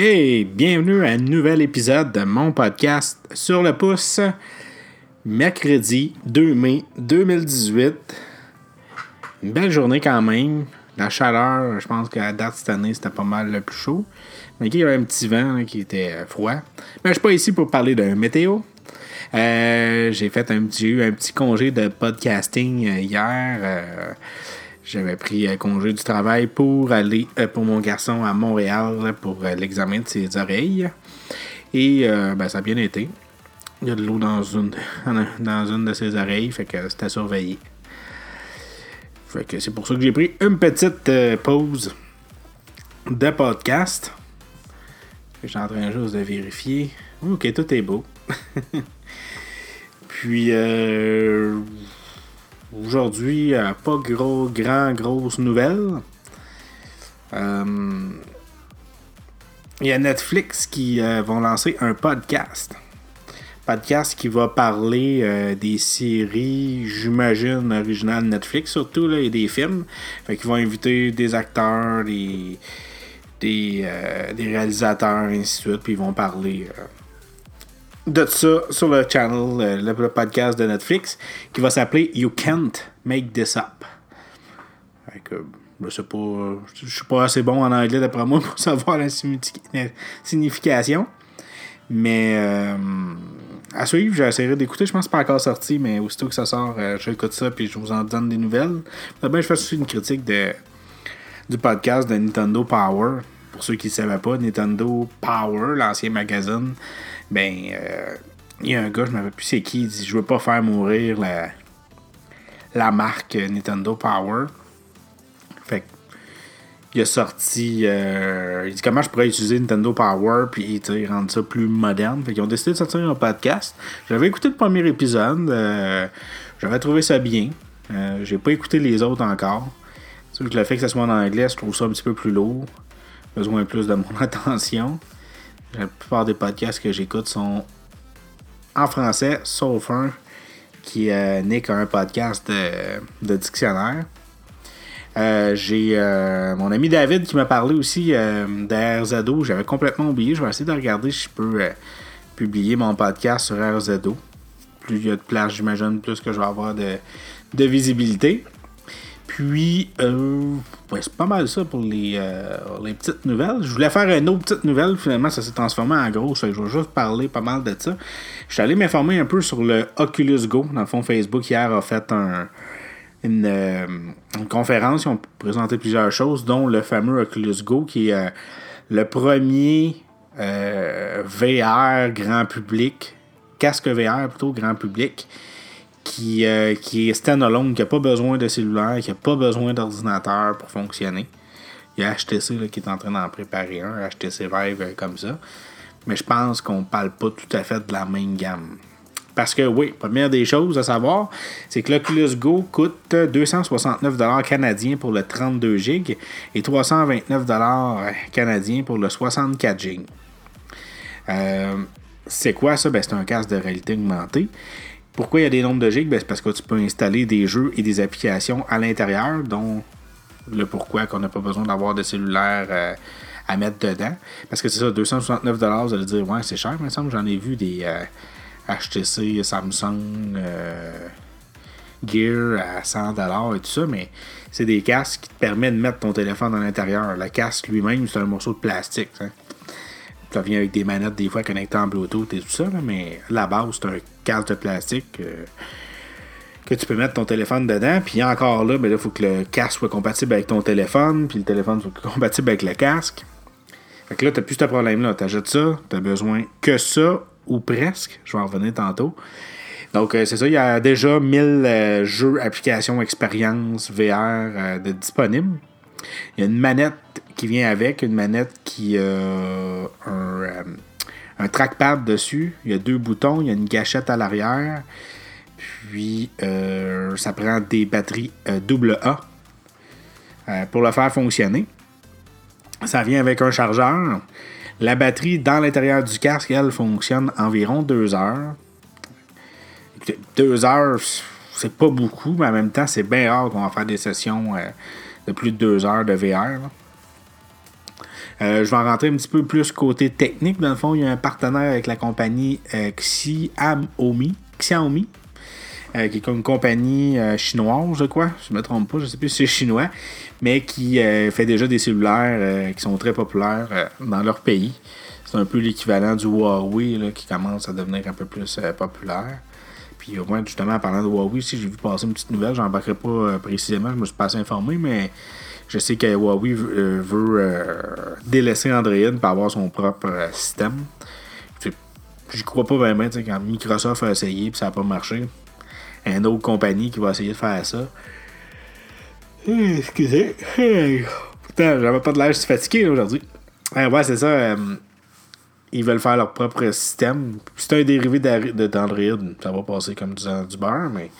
Hey, bienvenue à un nouvel épisode de mon podcast Sur le pouce, mercredi 2 mai 2018. Une belle journée quand même. La chaleur, je pense qu'à date cette année, c'était pas mal le plus chaud. Mais il y avait un petit vent qui était froid. Mais je suis pas ici pour parler de météo. Euh, j'ai fait un petit, un petit congé de podcasting euh, hier. Euh, j'avais pris congé du travail pour aller pour mon garçon à Montréal pour l'examen de ses oreilles. Et ben, ça a bien été. Il y a de l'eau dans une, dans une de ses oreilles, fait que c'était surveillé. Fait que c'est pour ça que j'ai pris une petite pause de podcast. Je suis en train juste de vérifier. Ok, tout est beau. Puis euh, aujourd'hui, euh, pas gros, grand, grosse nouvelle. Euh, il y a Netflix qui vont lancer un podcast. Podcast qui va parler des séries, j'imagine, originales Netflix, surtout, là, et des films. Fait qu'ils vont inviter des acteurs, des, des, des réalisateurs, et ainsi de suite, puis ils vont parler de ça sur le channel, euh, le, podcast de Netflix, qui va s'appeler You Can't Make This Up. je sais pas, je suis pas assez bon en anglais d'après moi pour savoir la signification. Mais euh, à suivre, j'essaierai d'écouter. Je pense que c'est pas encore sorti, mais aussitôt que ça sort, euh, j'écoute ça puis je vous en donne des nouvelles. Ben, je fais aussi une critique de, du podcast de Nintendo Power. Pour ceux qui ne savaient pas, Nintendo Power, l'ancien magazine, ben, euh, il y a un gars, je ne rappelle plus c'est qui, il dit Je veux pas faire mourir la, marque Nintendo Power. Fait il a sorti. Euh, il dit comment je pourrais utiliser Nintendo Power puis rendre ça plus moderne. Fait qu'ils ont décidé de sortir un podcast. J'avais écouté le premier épisode. Euh, j'avais trouvé ça bien. J'ai pas écouté les autres encore. que le fait que ça soit en anglais, je trouve ça un petit peu plus lourd. Besoin plus de mon attention. La plupart des podcasts que j'écoute sont en français, sauf un qui euh, n'est qu'un podcast de, dictionnaire. Euh, j'ai euh, mon ami David qui m'a parlé aussi d'RZO. J'avais complètement oublié. Je vais essayer de regarder si je peux publier mon podcast sur RZO. Plus il y a de place, j'imagine, plus que je vais avoir de, de visibilité. Puis, euh, c'est pas mal ça pour les, euh, les, petites nouvelles. Je voulais faire une autre petite nouvelle, finalement, ça s'est transformé en gros. je vais juste parler pas mal de ça. Je suis allé m'informer un peu sur le Oculus Go. Dans le fond, Facebook hier a fait un, une, euh, conférence. Ils ont présenté plusieurs choses, dont le fameux Oculus Go, qui est le premier VR grand public, casque VR plutôt grand public qui, euh, qui est standalone, qui n'a pas besoin de cellulaire, qui n'a pas besoin d'ordinateur pour fonctionner. Il y a HTC là, qui est en train d'en préparer un, HTC Vive euh, comme ça. Mais je pense qu'on ne parle pas tout à fait de la même gamme. Parce que oui, première des choses à savoir, c'est que l'Oculus Go coûte 269$ canadiens pour le 32 GB et 329$ canadiens pour le 64 GB. Euh, c'est quoi ça? Ben, c'est un casque de réalité augmentée. Pourquoi il y a des nombres de gigs? Ben, c'est parce que tu peux installer des jeux et des applications à l'intérieur, dont le pourquoi qu'on n'a pas besoin d'avoir de cellulaire euh, à mettre dedans. Parce que c'est ça, 269$, vous allez dire, ouais, c'est cher, mais il me semble j'en ai vu des HTC, euh, Samsung, euh, Gear à 100$ et tout ça, mais c'est des casques qui te permettent de mettre ton téléphone à l'intérieur. Le casque lui-même, c'est un morceau de plastique. Ça vient avec des manettes des fois connectées en Bluetooth et tout ça, mais la base, c'est un casque de plastique euh, que tu peux mettre ton téléphone dedans. Puis encore là, ben il faut que le casque soit compatible avec ton téléphone, puis le téléphone soit compatible avec le casque. Fait que là, tu n'as plus ce problème-là. Tu achètes ça, tu as besoin que ça, ou presque. Je vais en revenir tantôt. Donc, euh, c'est ça, il y a déjà 1000 euh, jeux, applications, expériences VR disponibles. Il y a une manette qui vient avec, une manette qui a un, euh, un, trackpad dessus. Il y a deux boutons, il y a une gâchette à l'arrière. Puis euh, ça prend des batteries AA euh, pour le faire fonctionner. Ça vient avec un chargeur. La batterie dans l'intérieur du casque, elle, fonctionne environ deux heures. Deux heures, c'est pas beaucoup, mais en même temps, c'est bien rare qu'on va faire des sessions de plus de deux heures de VR. je vais en rentrer un petit peu plus côté technique. Dans le fond, il y a un partenaire avec la compagnie Xiaomi. Xiaomi. qui est comme une compagnie chinoise, je crois. Je ne me trompe pas, je ne sais plus si c'est chinois, mais qui fait déjà des cellulaires qui sont très populaires dans leur pays. C'est un peu l'équivalent du Huawei qui commence à devenir un peu plus populaire. Puis, ouais, justement, en parlant de Huawei, si j'ai vu passer une petite nouvelle, j'en parlerai pas euh, précisément, je me suis pas assez informé, mais je sais que Huawei veut, euh, euh, délaisser Android pour avoir son propre système. J'y crois pas vraiment, quand Microsoft a essayé et ça n'a pas marché. Une autre compagnie qui va essayer de faire ça. Excusez. Putain, j'avais pas de l'air, je suis fatigué aujourd'hui. ouais, c'est ça ils veulent faire leur propre système. C'est un dérivé d'Android, ça va passer comme du, du beurre, mais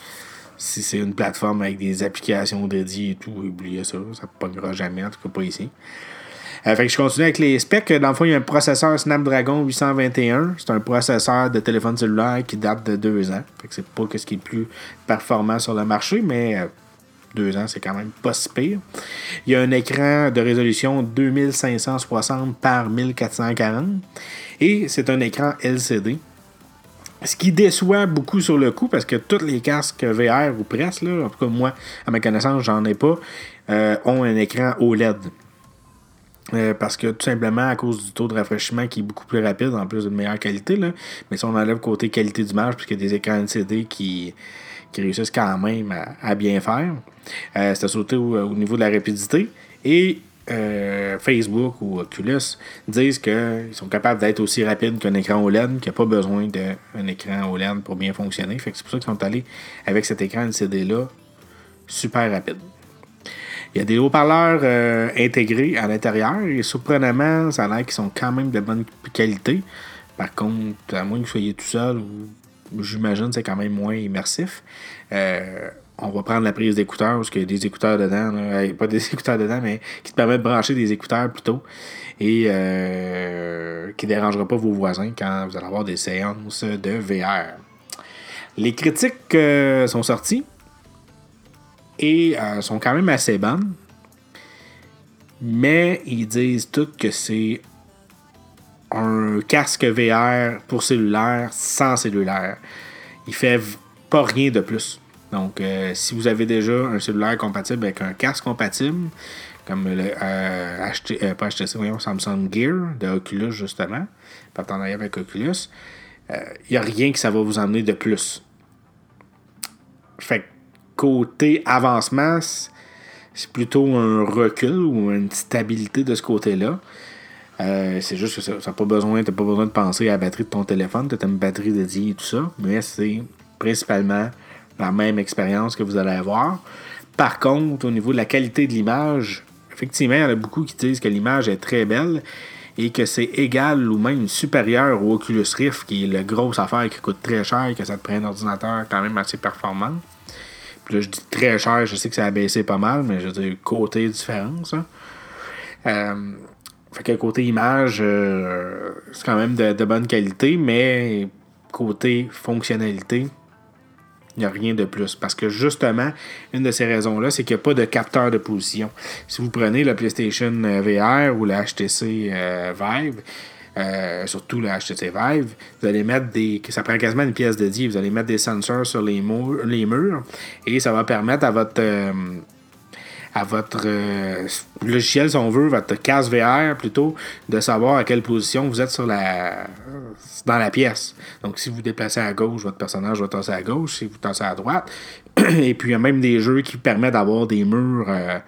si c'est une plateforme avec des applications dédiées et tout, oubliez ça, ça ne pognera jamais, en tout cas pas ici. Euh, fait que je continue avec les specs. Dans le fond, il y a un processeur Snapdragon 821. C'est un processeur de téléphone cellulaire qui date de deux ans. Fait que c'est pas ce qui est le plus performant sur le marché, mais euh, deux ans, c'est quand même pas si pire. Il y a un écran de résolution 2560 par 1440 et c'est un écran LCD. Ce qui déçoit beaucoup sur le coup parce que tous les casques VR ou presque, en tout cas moi, à ma connaissance, j'en ai pas, euh, ont un écran OLED. Euh, parce que tout simplement à cause du taux de rafraîchissement qui est beaucoup plus rapide en plus d'une meilleure qualité. Là. Mais si on enlève côté qualité d'image, puisqu'il y a des écrans LCD qui, qui réussissent quand même à, bien faire. Euh, C'était sauté au, niveau de la rapidité. Et euh, Facebook ou Oculus disent qu'ils sont capables d'être aussi rapides qu'un écran OLED, qu'il n'y a pas besoin d'un écran OLED pour bien fonctionner. Fait c'est pour ça qu'ils sont allés avec cet écran LCD-là super rapide. Il y a des haut-parleurs euh, intégrés à l'intérieur et surprenamment, ça a l'air qu'ils sont quand même de bonne qualité. Par contre, à moins que vous soyez tout seul ou j'imagine c'est quand même moins immersif. Euh, on va prendre la prise d'écouteurs, parce qu'il y a des écouteurs dedans, pas des écouteurs dedans, mais qui te permettent de brancher des écouteurs plutôt, et euh, qui ne dérangera pas vos voisins quand vous allez avoir des séances de VR. Les critiques euh, sont sorties et sont quand même assez bonnes, mais ils disent tous que c'est un casque VR pour cellulaire sans cellulaire. Il fait pas rien de plus. Donc, euh, si vous avez déjà un cellulaire compatible avec un casque compatible, comme le euh, euh, pas voyons, Samsung Gear de Oculus, justement, partenariat avec Oculus, il n'y a rien que ça va vous emmener de plus. Fait côté avancement, c'est plutôt un recul ou une stabilité de ce côté-là. Euh, c'est juste que ça n'a pas besoin, pas besoin de penser à la batterie de ton téléphone, tu as une batterie dédiée et tout ça, mais c'est principalement la même expérience que vous allez avoir. Par contre, au niveau de la qualité de l'image, effectivement, il y en a beaucoup qui disent que l'image est très belle et que c'est égal ou même supérieur au Oculus Rift, qui est la grosse affaire qui coûte très cher et que ça te prend un ordinateur quand même assez performant. Puis là, je dis très cher, je sais que ça a baissé pas mal, mais je veux dire, côté différence. Hein. Euh, fait que côté image, euh, c'est quand même de, bonne qualité, mais côté fonctionnalité, il n'y a rien de plus. Parce que justement, une de ces raisons-là, c'est qu'il n'y a pas de capteur de position. Si vous prenez la PlayStation VR ou la HTC euh, Vive, euh, surtout la HTC Vive, vous allez mettre des. Ça prend quasiment une pièce dédiée. Vous allez mettre des sensors sur les, les murs et ça va permettre à votre à votre euh, logiciel, si on veut, votre casse VR plutôt, de savoir à quelle position vous êtes sur la dans la pièce. Donc, si vous déplacez à gauche, votre personnage va tasser à gauche, si vous tassez à droite. Et puis, il y a même des jeux qui permettent d'avoir des murs. Euh,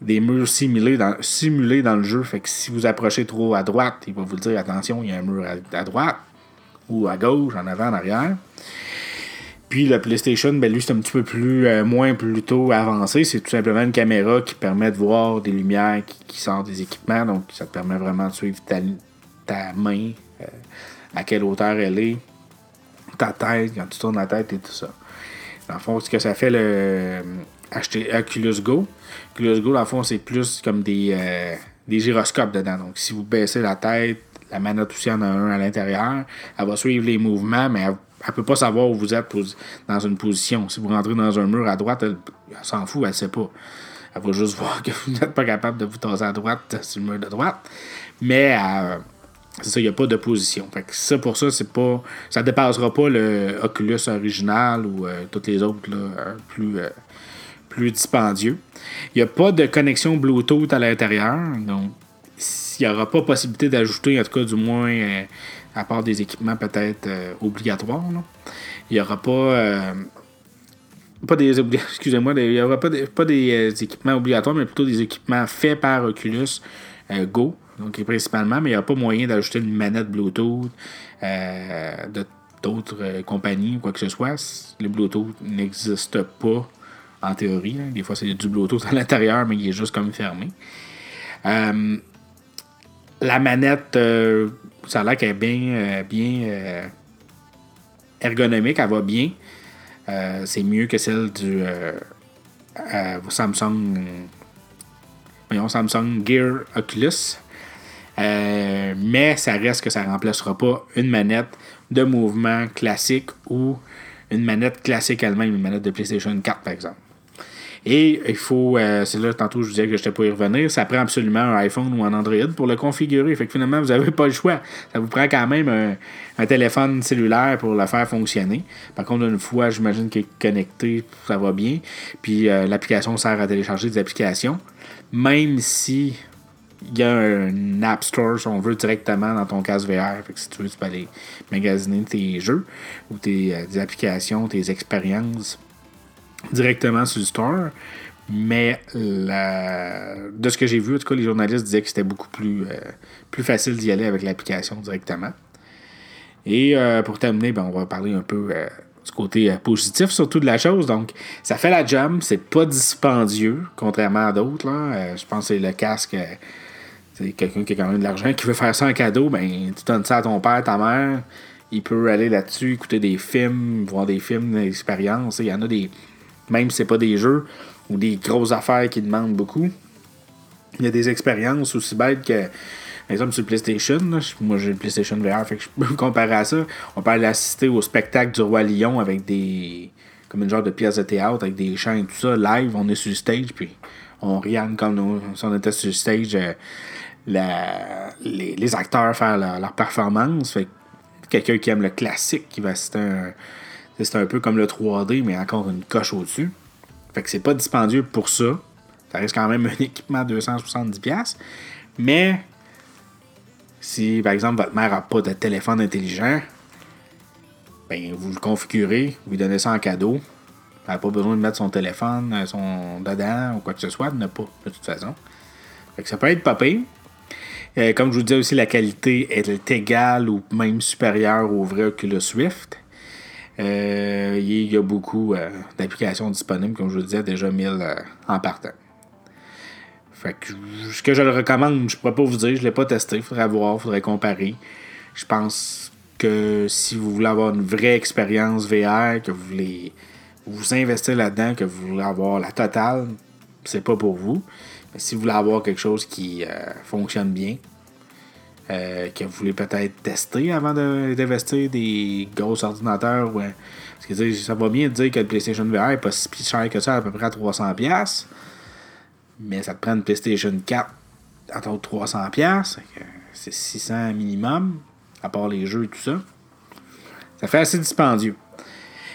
des murs simulés dans, simulés dans le jeu. Fait que si vous approchez trop à droite, il va vous dire attention, il y a un mur à droite ou à gauche, en avant, en arrière. Puis le PlayStation, ben lui, c'est un petit peu plus euh, moins plutôt avancé. C'est tout simplement une caméra qui permet de voir des lumières qui, sortent des équipements. Donc ça te permet vraiment de suivre ta, main, euh, à quelle hauteur elle est, ta tête, quand tu tournes la tête et tout ça. Dans le fond, ce que ça fait le acheter Oculus Go. Oculus Go, dans le fond, c'est plus comme des, euh, des gyroscopes dedans. Donc si vous baissez la tête, la manette aussi en a un à l'intérieur. Elle va suivre les mouvements, mais elle elle peut pas savoir où vous êtes dans une position. Si vous rentrez dans un mur à droite, elle, s'en fout, elle sait pas. Elle va juste voir que vous n'êtes pas capable de vous tasser à droite sur le mur de droite. Mais euh, c'est ça, il n'y a pas d'opposition. Fait que ça, pour ça, c'est pas. Ça dépassera pas le Oculus original ou euh, tous les autres là, plus, plus dispendieux. Il n'y a pas de connexion Bluetooth à l'intérieur. Donc, il n'y aura pas possibilité d'ajouter, en tout cas, du moins, à part des équipements peut-être obligatoires. Il n'y aura pas des excusez-moi, il n'y aura pas, pas des euh, équipements obligatoires, mais plutôt des équipements faits par Oculus euh, Go, donc principalement, mais il n'y a pas moyen d'ajouter une manette Bluetooth euh, d'autres compagnies ou quoi que ce soit. Le Bluetooth n'existe pas en théorie. Des fois, c'est du Bluetooth à l'intérieur, mais il est juste comme fermé. la manette, ça a l'air qu'elle est bien, bien ergonomique, elle va bien. Euh, c'est mieux que celle du euh, euh, Samsung. Samsung Gear Oculus. mais ça reste que ça ne remplacera pas une manette de mouvement classique ou une manette classique elle-même, une manette de PlayStation 4 par exemple. Et il faut, euh, c'est là, tantôt je vous disais que je pas y revenir, ça prend absolument un iPhone ou un Android pour le configurer. Fait que finalement, vous n'avez pas le choix. Ça vous prend quand même un, téléphone cellulaire pour le faire fonctionner. Par contre, une fois, j'imagine qu'il est connecté, ça va bien. Puis euh, l'application sert à télécharger des applications. Même si il y a un App Store, si on veut, directement dans ton casque VR. Fait que si tu veux, tu peux aller magasiner tes jeux ou tes euh, applications, tes expériences directement sur le store. Mais de ce que j'ai vu, en tout cas, les journalistes disaient que c'était beaucoup plus, euh, facile d'y aller avec l'application directement. Et euh, pour terminer, ben, on va parler un peu euh, du côté positif, surtout de la chose. Donc, ça fait la job, c'est pas dispendieux, contrairement à d'autres. je pense que c'est le casque. c'est quelqu'un qui a quand même de l'argent qui veut faire ça en cadeau, ben, tu donnes ça à ton père, ta mère. Il peut aller là-dessus, écouter des films, voir des films d'expérience. Il y en a des même si ce pas des jeux ou des grosses affaires qui demandent beaucoup. Il y a des expériences aussi bêtes que, par exemple, sur le PlayStation, moi j'ai le PlayStation VR, fait que je peux me comparer à ça. On peut aller assister au spectacle du Roi Lion avec des. comme une genre de pièce de théâtre avec des chants et tout ça. Live, on est sur le stage, puis on regarde comme si on était sur le stage. Euh, les, acteurs faire leur, performance. Fait quelqu'un qui aime le classique qui va assister à un c'est un peu comme le 3D, mais encore une coche au-dessus. Fait que c'est pas dispendieux pour ça. Ça reste quand même un équipement à 270$. Mais si par exemple votre mère n'a pas de téléphone intelligent, ben vous le configurez, vous lui donnez ça en cadeau. Elle n'a pas besoin de mettre son téléphone euh, son dedans ou quoi que ce soit, elle n'a pas de toute façon. Fait que ça peut être pas euh, comme je vous disais aussi, la qualité est égale ou même supérieure au vrai Oculus Swift. Euh, il y a beaucoup euh, d'applications disponibles, comme je vous disais, déjà 1000 euh, en partant. Fait que, ce que je le recommande, je ne pourrais pas vous dire, je ne l'ai pas testé, il faudrait voir, il faudrait comparer. Je pense que si vous voulez avoir une vraie expérience VR, que vous voulez vous investir là-dedans, que vous voulez avoir la totale, c'est pas pour vous. Mais si vous voulez avoir quelque chose qui fonctionne bien, euh, que vous voulez peut-être tester avant d'investir des gros ordinateurs. Parce que ça va bien dire que le PlayStation VR n'est pas si cher que ça, à peu près à 300$. Mais ça te prend une PlayStation 4 à 300$. C'est 600 minimum, à part les jeux et tout ça. Ça fait assez dispendieux.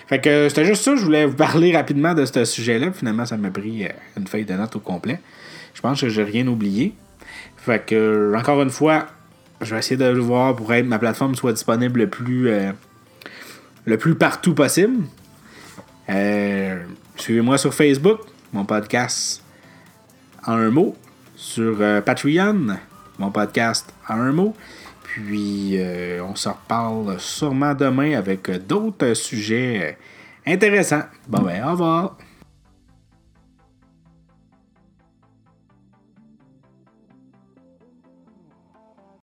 Fait que c'était juste ça, je voulais vous parler rapidement de ce sujet-là. Finalement, ça m'a pris euh, une feuille de notes au complet. Je pense que j'ai rien oublié. Fait que, encore une fois, je vais essayer de le voir pour être ma plateforme soit disponible le plus, euh, le plus partout possible. Euh, suivez-moi sur Facebook, mon podcast en un mot. Sur euh, Patreon, mon podcast en un mot. Puis on se reparle sûrement demain avec d'autres sujets intéressants. Bon ben, au revoir.